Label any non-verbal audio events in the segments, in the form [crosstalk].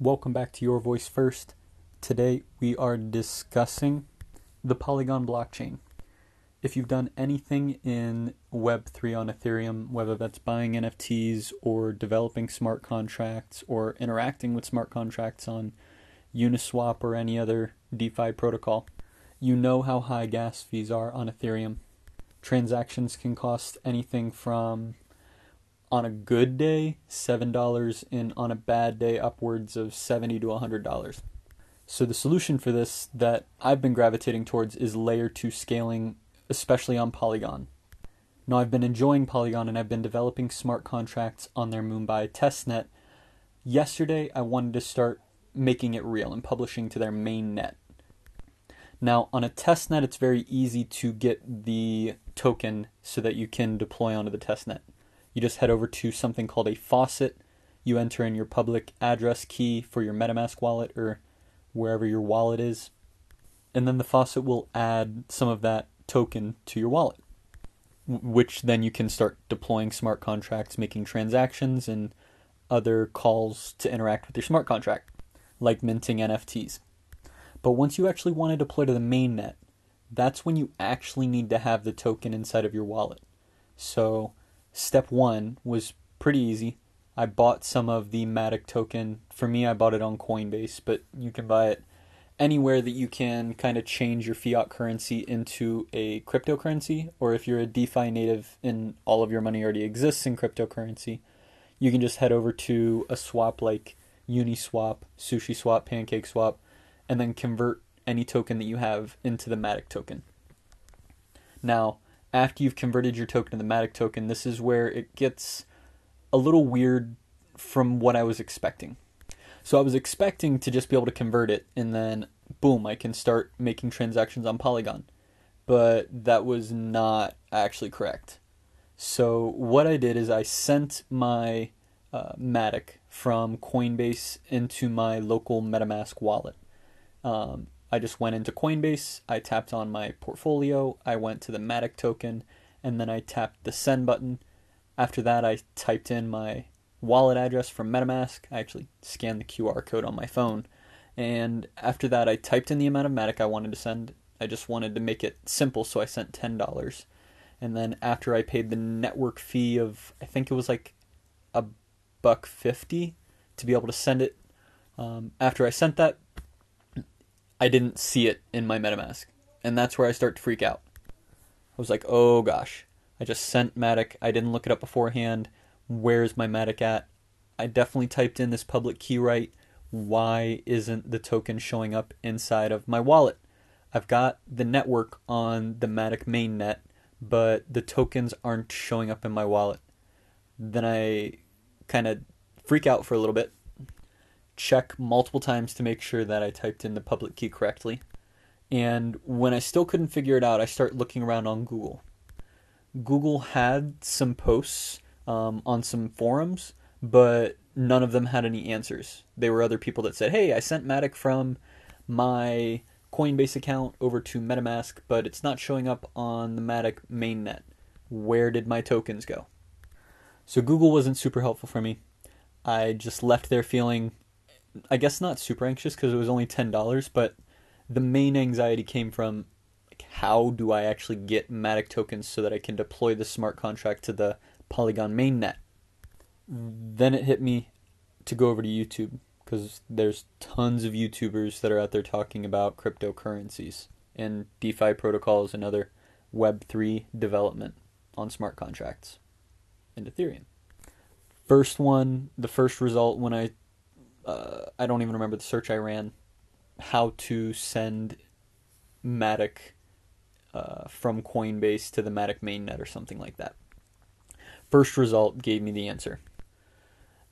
Welcome back to Your Voice First. Today we are discussing the Polygon blockchain. If you've done anything in Web3 on Ethereum, whether that's buying NFTs or developing smart contracts or interacting with smart contracts on Uniswap or any other DeFi protocol, you know how high gas fees are on Ethereum. Transactions can cost anything from on a good day $7 and on a bad day upwards of 70 to $100. So the solution for this that I've been gravitating towards is layer 2 scaling especially on Polygon. Now I've been enjoying Polygon and I've been developing smart contracts on their Mumbai testnet. Yesterday I wanted to start making it real and publishing to their main net. Now, on a testnet, it's very easy to get the token so that you can deploy onto the testnet you just head over to something called a faucet. You enter in your public address key for your MetaMask wallet or wherever your wallet is. And then the faucet will add some of that token to your wallet, which then you can start deploying smart contracts, making transactions, and other calls to interact with your smart contract, like minting NFTs. But once you actually want to deploy to the mainnet, that's when you actually need to have the token inside of your wallet. So step one was pretty easy. I bought some of the Matic token. For me, I bought it on Coinbase, but you can buy it anywhere that you can kind of change your fiat currency into a cryptocurrency, or if you're a DeFi native and all of your money already exists in cryptocurrency, you can just head over to a swap like Uniswap, Sushi Swap, Pancake Swap, and then convert any token that you have into the Matic token. Now, after you've converted your token to the Matic token, this is where it gets a little weird from what I was expecting. So I was expecting to just be able to convert it and then boom, I can start making transactions on Polygon. But that was not actually correct. So what I did is I sent my uh, Matic from Coinbase into my local MetaMask wallet. Um, I just went into Coinbase, I tapped on my portfolio, I went to the Matic token, and then I tapped the send button. After that, I typed in my wallet address from MetaMask. I actually scanned the QR code on my phone. And after that, I typed in the amount of Matic I wanted to send. I just wanted to make it simple, so I sent $10. And then after I paid the network fee of, I think it was like a buck 50 to be able to send it. Um, after I sent that, I didn't see it in my MetaMask. And that's where I start to freak out. I was like, oh gosh, I just sent Matic. I didn't look it up beforehand. Where's my Matic at? I definitely typed in this public key right. Why isn't the token showing up inside of my wallet? I've got the network on the Matic mainnet, but the tokens aren't showing up in my wallet. Then I kind of freak out for a little bit check multiple times to make sure that I typed in the public key correctly. And when I still couldn't figure it out, I start looking around on Google. Google had some posts um, on some forums, but none of them had any answers. They were other people that said, "Hey, I sent Matic from my Coinbase account over to MetaMask, but it's not showing up on the Matic mainnet. Where did my tokens go?" So Google wasn't super helpful for me. I just left there feeling I guess not super anxious because it was only ten dollars, but the main anxiety came from like, how do I actually get Matic tokens so that I can deploy the smart contract to the Polygon mainnet. Then it hit me to go over to YouTube because there's tons of YouTubers that are out there talking about cryptocurrencies and DeFi protocols and other Web3 development on smart contracts and Ethereum. First one, the first result when I uh, I don't even remember the search I ran, how to send Matic uh, from Coinbase to the Matic mainnet or something like that. First result gave me the answer.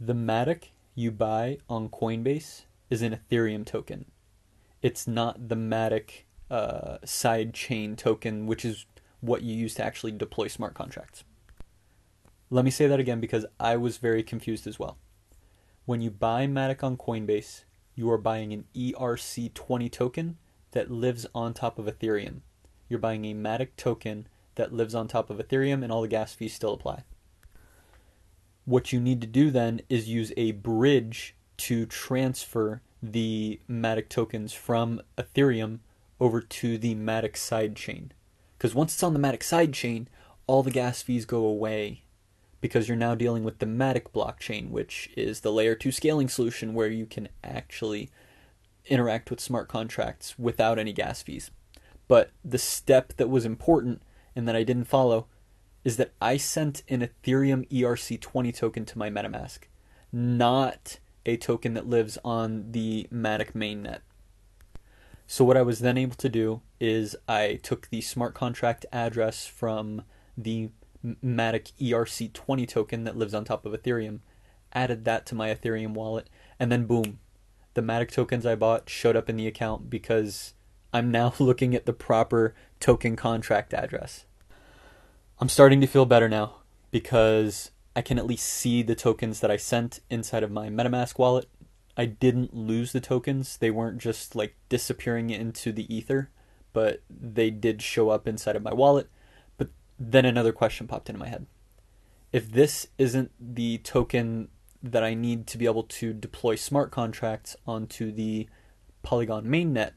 The Matic you buy on Coinbase is an Ethereum token. It's not the Matic uh, side chain token, which is what you use to actually deploy smart contracts. Let me say that again because I was very confused as well. When you buy Matic on Coinbase, you are buying an ERC20 token that lives on top of Ethereum. You're buying a Matic token that lives on top of Ethereum, and all the gas fees still apply. What you need to do then is use a bridge to transfer the Matic tokens from Ethereum over to the Matic sidechain. Because once it's on the Matic sidechain, all the gas fees go away because you're now dealing with the Matic blockchain, which is the layer 2 scaling solution where you can actually interact with smart contracts without any gas fees. But the step that was important and that I didn't follow is that I sent an Ethereum ERC20 token to my MetaMask, not a token that lives on the Matic mainnet. So, what I was then able to do is I took the smart contract address from the Matic ERC20 token that lives on top of Ethereum, added that to my Ethereum wallet, and then boom, the Matic tokens I bought showed up in the account because I'm now [laughs] looking at the proper token contract address. I'm starting to feel better now because I can at least see the tokens that I sent inside of my MetaMask wallet. I didn't lose the tokens. They weren't just like disappearing into the ether, but they did show up inside of my wallet then another question popped into my head. If this isn't the token that I need to be able to deploy smart contracts onto the Polygon mainnet,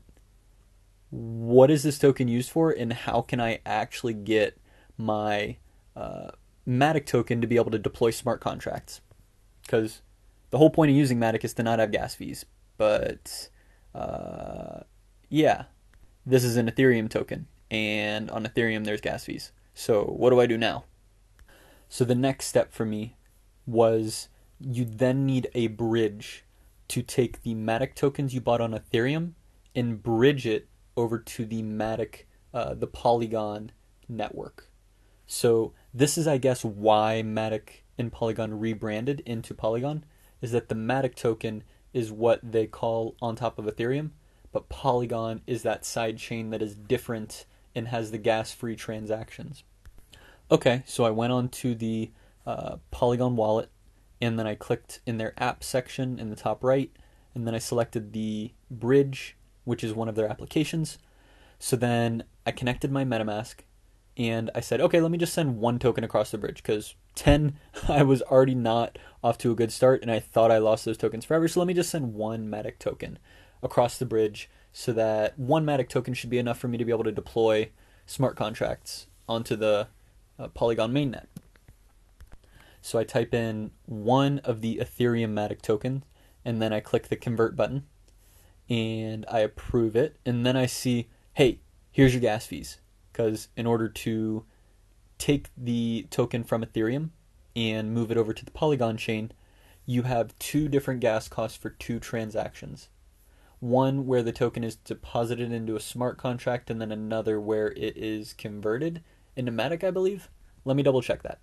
what is this token used for, and how can I actually get my uh, Matic token to be able to deploy smart contracts? Because the whole point of using Matic is to not have gas fees. But uh, yeah, this is an Ethereum token, and on Ethereum there's gas fees. So, what do I do now? So, the next step for me was you then need a bridge to take the Matic tokens you bought on Ethereum and bridge it over to the Matic, uh, the Polygon network. So, this is, I guess, why Matic and Polygon rebranded into Polygon, is that the Matic token is what they call on top of Ethereum, but Polygon is that side chain that is different and has the gas free transactions. Okay, so I went on to the uh, Polygon wallet and then I clicked in their app section in the top right and then I selected the bridge, which is one of their applications. So then I connected my MetaMask and I said, okay, let me just send one token across the bridge because 10, [laughs] I was already not off to a good start and I thought I lost those tokens forever. So let me just send one Matic token across the bridge so that one Matic token should be enough for me to be able to deploy smart contracts onto the uh, Polygon mainnet. So I type in one of the Ethereum Matic tokens, and then I click the convert button, and I approve it, and then I see, hey, here's your gas fees. Because in order to take the token from Ethereum and move it over to the Polygon chain, you have two different gas costs for two transactions one where the token is deposited into a smart contract, and then another where it is converted into Matic, I believe. Let me double check that.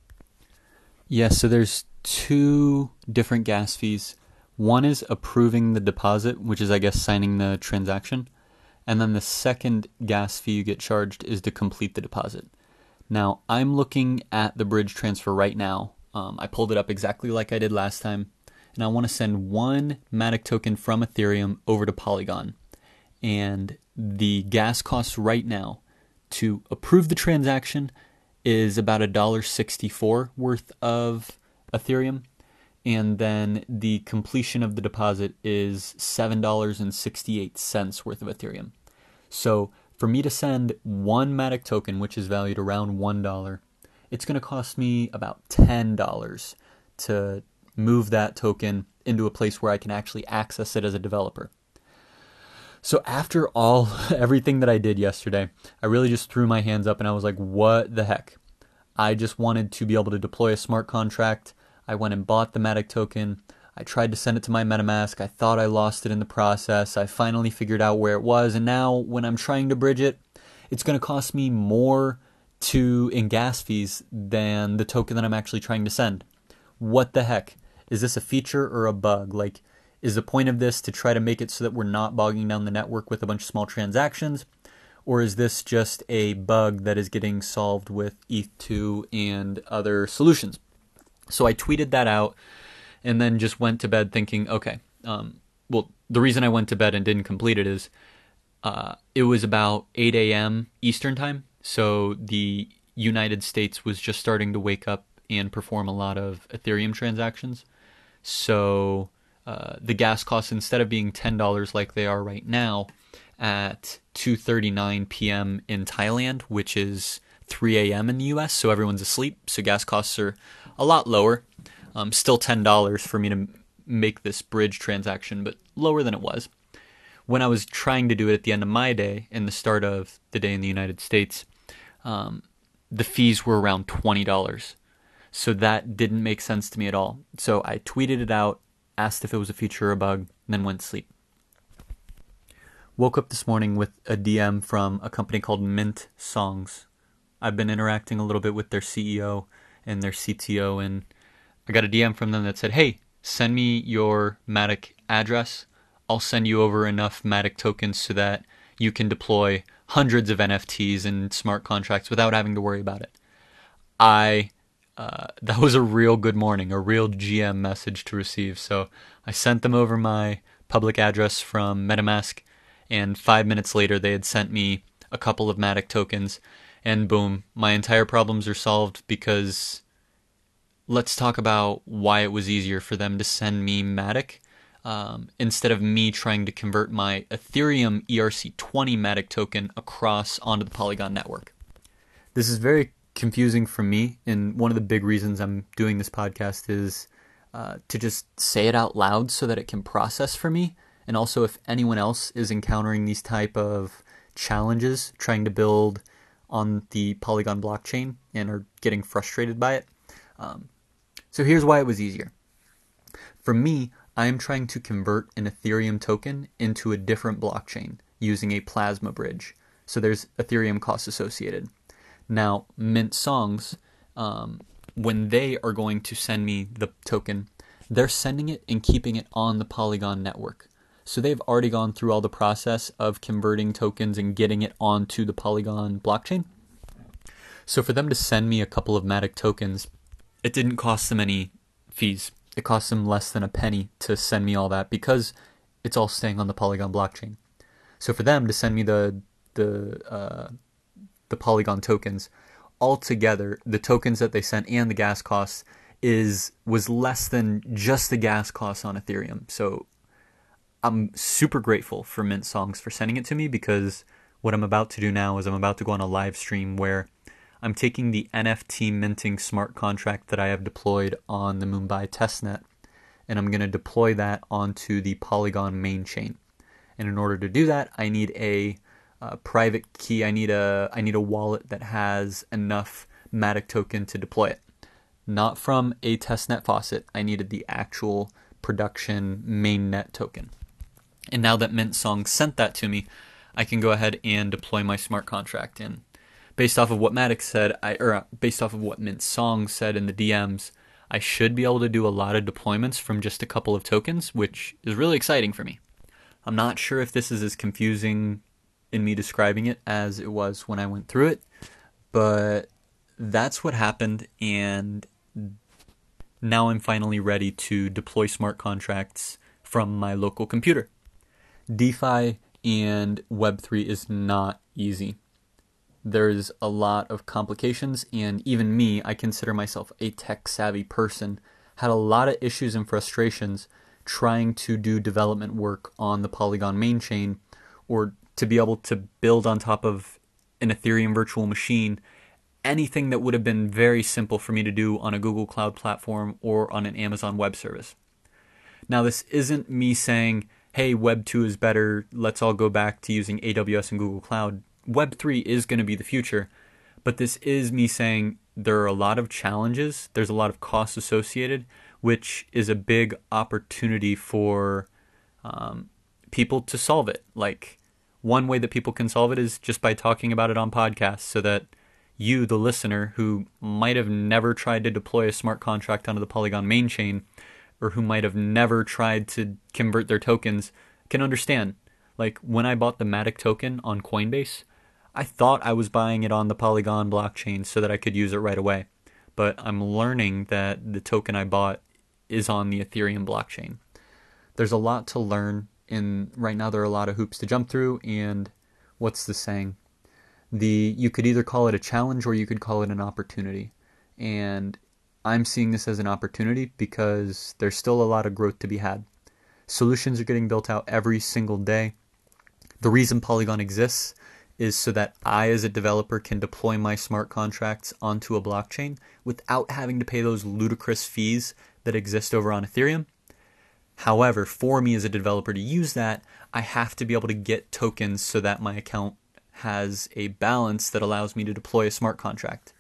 Yes, so there's two different gas fees. One is approving the deposit, which is, I guess, signing the transaction. And then the second gas fee you get charged is to complete the deposit. Now, I'm looking at the bridge transfer right now. Um, I pulled it up exactly like I did last time and I want to send one Matic token from Ethereum over to Polygon. And the gas cost right now to approve the transaction is about a dollar sixty-four worth of Ethereum, and then the completion of the deposit is seven dollars and sixty-eight cents worth of Ethereum. So for me to send one Matic token, which is valued around one dollar, it's going to cost me about ten dollars to move that token into a place where I can actually access it as a developer. So after all [laughs] everything that I did yesterday, I really just threw my hands up and I was like, what the heck? I just wanted to be able to deploy a smart contract. I went and bought the Matic token. I tried to send it to my MetaMask. I thought I lost it in the process. I finally figured out where it was, and now when I'm trying to bridge it, it's going to cost me more to in gas fees than the token that I'm actually trying to send. What the heck? Is this a feature or a bug? Like, is the point of this to try to make it so that we're not bogging down the network with a bunch of small transactions? Or is this just a bug that is getting solved with ETH2 and other solutions? So I tweeted that out and then just went to bed thinking, okay, um, well, the reason I went to bed and didn't complete it is uh, it was about 8 a.m. Eastern time. So the United States was just starting to wake up and perform a lot of Ethereum transactions. So uh, the gas costs instead of being ten dollars like they are right now at 2:39 p.m. in Thailand, which is 3 a.m. in the U.S. So everyone's asleep, so gas costs are a lot lower. Um, still ten dollars for me to make this bridge transaction, but lower than it was when I was trying to do it at the end of my day and the start of the day in the United States. Um, the fees were around twenty dollars, so that didn't make sense to me at all. So I tweeted it out, asked if it was a feature or a bug, and then went to sleep. Woke up this morning with a DM from a company called Mint Songs. I've been interacting a little bit with their CEO and their CTO, and I got a DM from them that said, "Hey, send me your Matic address. I'll send you over enough Matic tokens so that you can deploy hundreds of NFTs and smart contracts without having to worry about it." I uh, that was a real good morning, a real GM message to receive. So I sent them over my public address from MetaMask, and five minutes later they had sent me a couple of Matic tokens, and boom, my entire problems are solved because let's talk about why it was easier for them to send me Matic. Um, instead of me trying to convert my Ethereum ERC20 Matic token across onto the Polygon network. This is very confusing for me, and one of the big reasons I'm doing this podcast is uh, to just say it out loud so that it can process for me, and also if anyone else is encountering these type of challenges trying to build on the Polygon blockchain and are getting frustrated by it. Um, so here's why it was easier. For me, I am trying to convert an Ethereum token into a different blockchain using a plasma bridge. So there's Ethereum costs associated. Now, Mint Songs, um, when they are going to send me the token, they're sending it and keeping it on the Polygon network. So they've already gone through all the process of converting tokens and getting it onto the Polygon blockchain. So for them to send me a couple of Matic tokens, it didn't cost them any fees. It cost them less than a penny to send me all that because it's all staying on the Polygon blockchain. So for them to send me the the uh, the Polygon tokens. Altogether, the tokens that they sent and the gas costs is was less than just the gas costs on Ethereum. So I'm super grateful for Mint Songs for sending it to me because what I'm about to do now is I'm about to go on a live stream where I'm taking the NFT minting smart contract that I have deployed on the Mumbai testnet and I'm going to deploy that onto the Polygon main chain. And in order to do that, I need a uh, private key. I need a I need a wallet that has enough Matic token to deploy it. Not from a testnet faucet. I needed the actual production mainnet token. And now that Mint Song sent that to me, I can go ahead and deploy my smart contract. And based off of what Matic said, I or uh, based off of what Mint Song said in the DMs, I should be able to do a lot of deployments from just a couple of tokens, which is really exciting for me. I'm not sure if this is as confusing in me describing it as it was when I went through it, but that's what happened, and now I'm finally ready to deploy smart contracts from my local computer. DeFi and Web3 is not easy. There's a lot of complications, and even me, I consider myself a tech savvy person, had a lot of issues and frustrations trying to do development work on the Polygon main chain or to be able to build on top of an Ethereum virtual machine anything that would have been very simple for me to do on a Google Cloud platform or on an Amazon Web Service. Now, this isn't me saying, hey, Web 2 is better, let's all go back to using AWS and Google Cloud. Web 3 is going to be the future, but this is me saying there are a lot of challenges, there's a lot of costs associated, which is a big opportunity for um, people to solve it. Like, one way that people can solve it is just by talking about it on podcasts so that you, the listener, who might have never tried to deploy a smart contract onto the Polygon main chain, or who might have never tried to convert their tokens, can understand. Like when I bought the Matic token on Coinbase, I thought I was buying it on the Polygon blockchain so that I could use it right away. But I'm learning that the token I bought is on the Ethereum blockchain. There's a lot to learn and right now there are a lot of hoops to jump through and what's the saying the you could either call it a challenge or you could call it an opportunity and i'm seeing this as an opportunity because there's still a lot of growth to be had Solutions are getting built out every single day. The reason Polygon exists is so that I, as a developer, can deploy my smart contracts onto a blockchain without having to pay those ludicrous fees that exist over on Ethereum. However, for me as a developer to use that, I have to be able to get tokens so that my account has a balance that allows me to deploy a smart contract.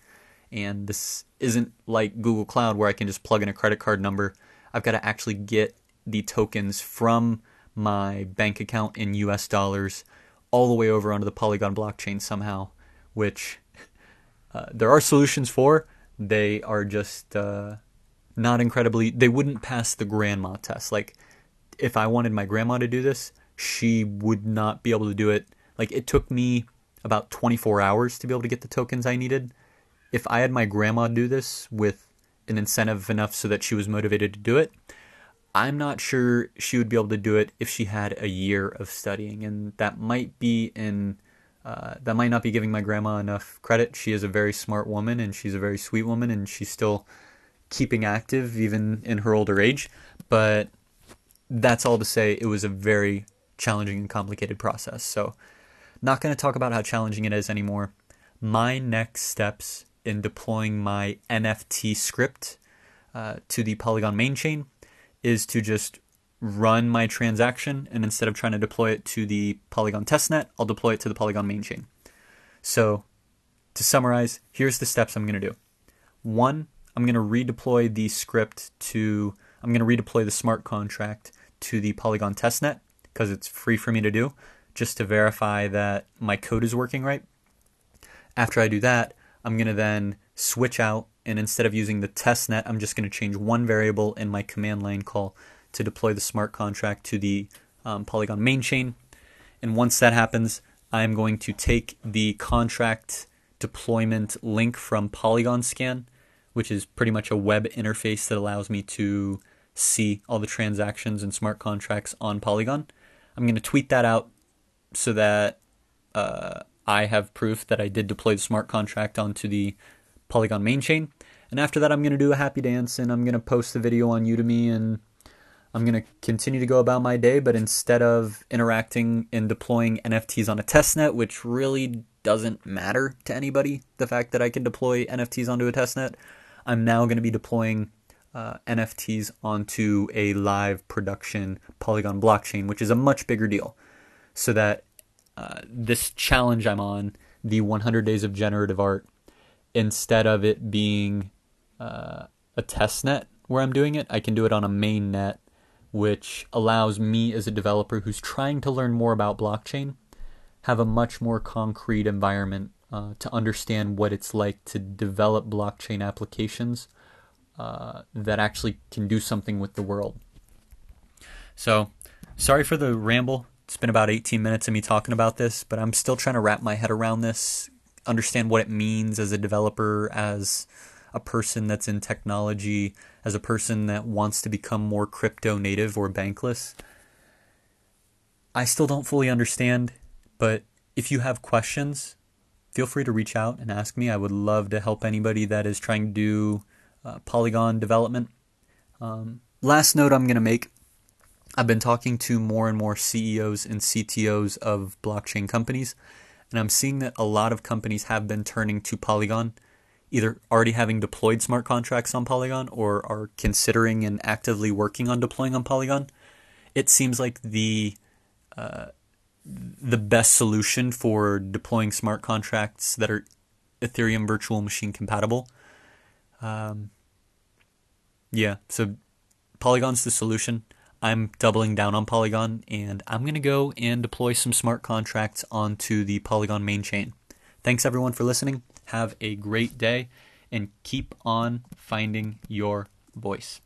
And this isn't like Google Cloud where I can just plug in a credit card number. I've got to actually get the tokens from my bank account in US dollars all the way over onto the Polygon blockchain somehow, which [laughs] uh, there are solutions for. They are just uh, not incredibly, they wouldn't pass the grandma test. Like, if I wanted my grandma to do this, she would not be able to do it. Like, it took me about 24 hours to be able to get the tokens I needed. If I had my grandma do this with an incentive enough so that she was motivated to do it, I'm not sure she would be able to do it if she had a year of studying, and that might be in uh, that might not be giving my grandma enough credit. She is a very smart woman, and she's a very sweet woman, and she's still keeping active even in her older age. But that's all to say, it was a very challenging and complicated process. So, not going to talk about how challenging it is anymore. My next steps in deploying my NFT script uh, to the Polygon main chain is to just run my transaction and instead of trying to deploy it to the Polygon testnet, I'll deploy it to the Polygon main chain. So to summarize, here's the steps I'm going to do. One, I'm going to redeploy the script to, I'm going to redeploy the smart contract to the Polygon testnet because it's free for me to do just to verify that my code is working right. After I do that, I'm going to then switch out and instead of using the testnet, I'm just going to change one variable in my command line call to deploy the smart contract to the um, Polygon main chain. And once that happens, I'm going to take the contract deployment link from Polygon Scan, which is pretty much a web interface that allows me to see all the transactions and smart contracts on Polygon. I'm going to tweet that out so that uh, I have proof that I did deploy the smart contract onto the Polygon main chain. And after that, I'm going to do a happy dance and I'm going to post the video on Udemy and I'm going to continue to go about my day. But instead of interacting and deploying NFTs on a testnet, which really doesn't matter to anybody, the fact that I can deploy NFTs onto a testnet, I'm now going to be deploying uh, NFTs onto a live production Polygon blockchain, which is a much bigger deal. So that uh, this challenge I'm on, the 100 Days of Generative Art, instead of it being uh, a test net where I'm doing it, I can do it on a main net, which allows me as a developer who's trying to learn more about blockchain have a much more concrete environment uh, to understand what it's like to develop blockchain applications uh, that actually can do something with the world. So, sorry for the ramble. It's been about 18 minutes of me talking about this, but I'm still trying to wrap my head around this, understand what it means as a developer, as a person that's in technology, as a person that wants to become more crypto native or bankless. I still don't fully understand, but if you have questions, feel free to reach out and ask me. I would love to help anybody that is trying to do uh, Polygon development. Um, last note I'm going to make I've been talking to more and more CEOs and CTOs of blockchain companies, and I'm seeing that a lot of companies have been turning to Polygon either already having deployed smart contracts on Polygon or are considering and actively working on deploying on Polygon, it seems like the uh, the best solution for deploying smart contracts that are Ethereum virtual machine compatible. Um, yeah, so Polygon's the solution. I'm doubling down on Polygon and I'm going to go and deploy some smart contracts onto the Polygon main chain. Thanks everyone for listening. Have a great day and keep on finding your voice.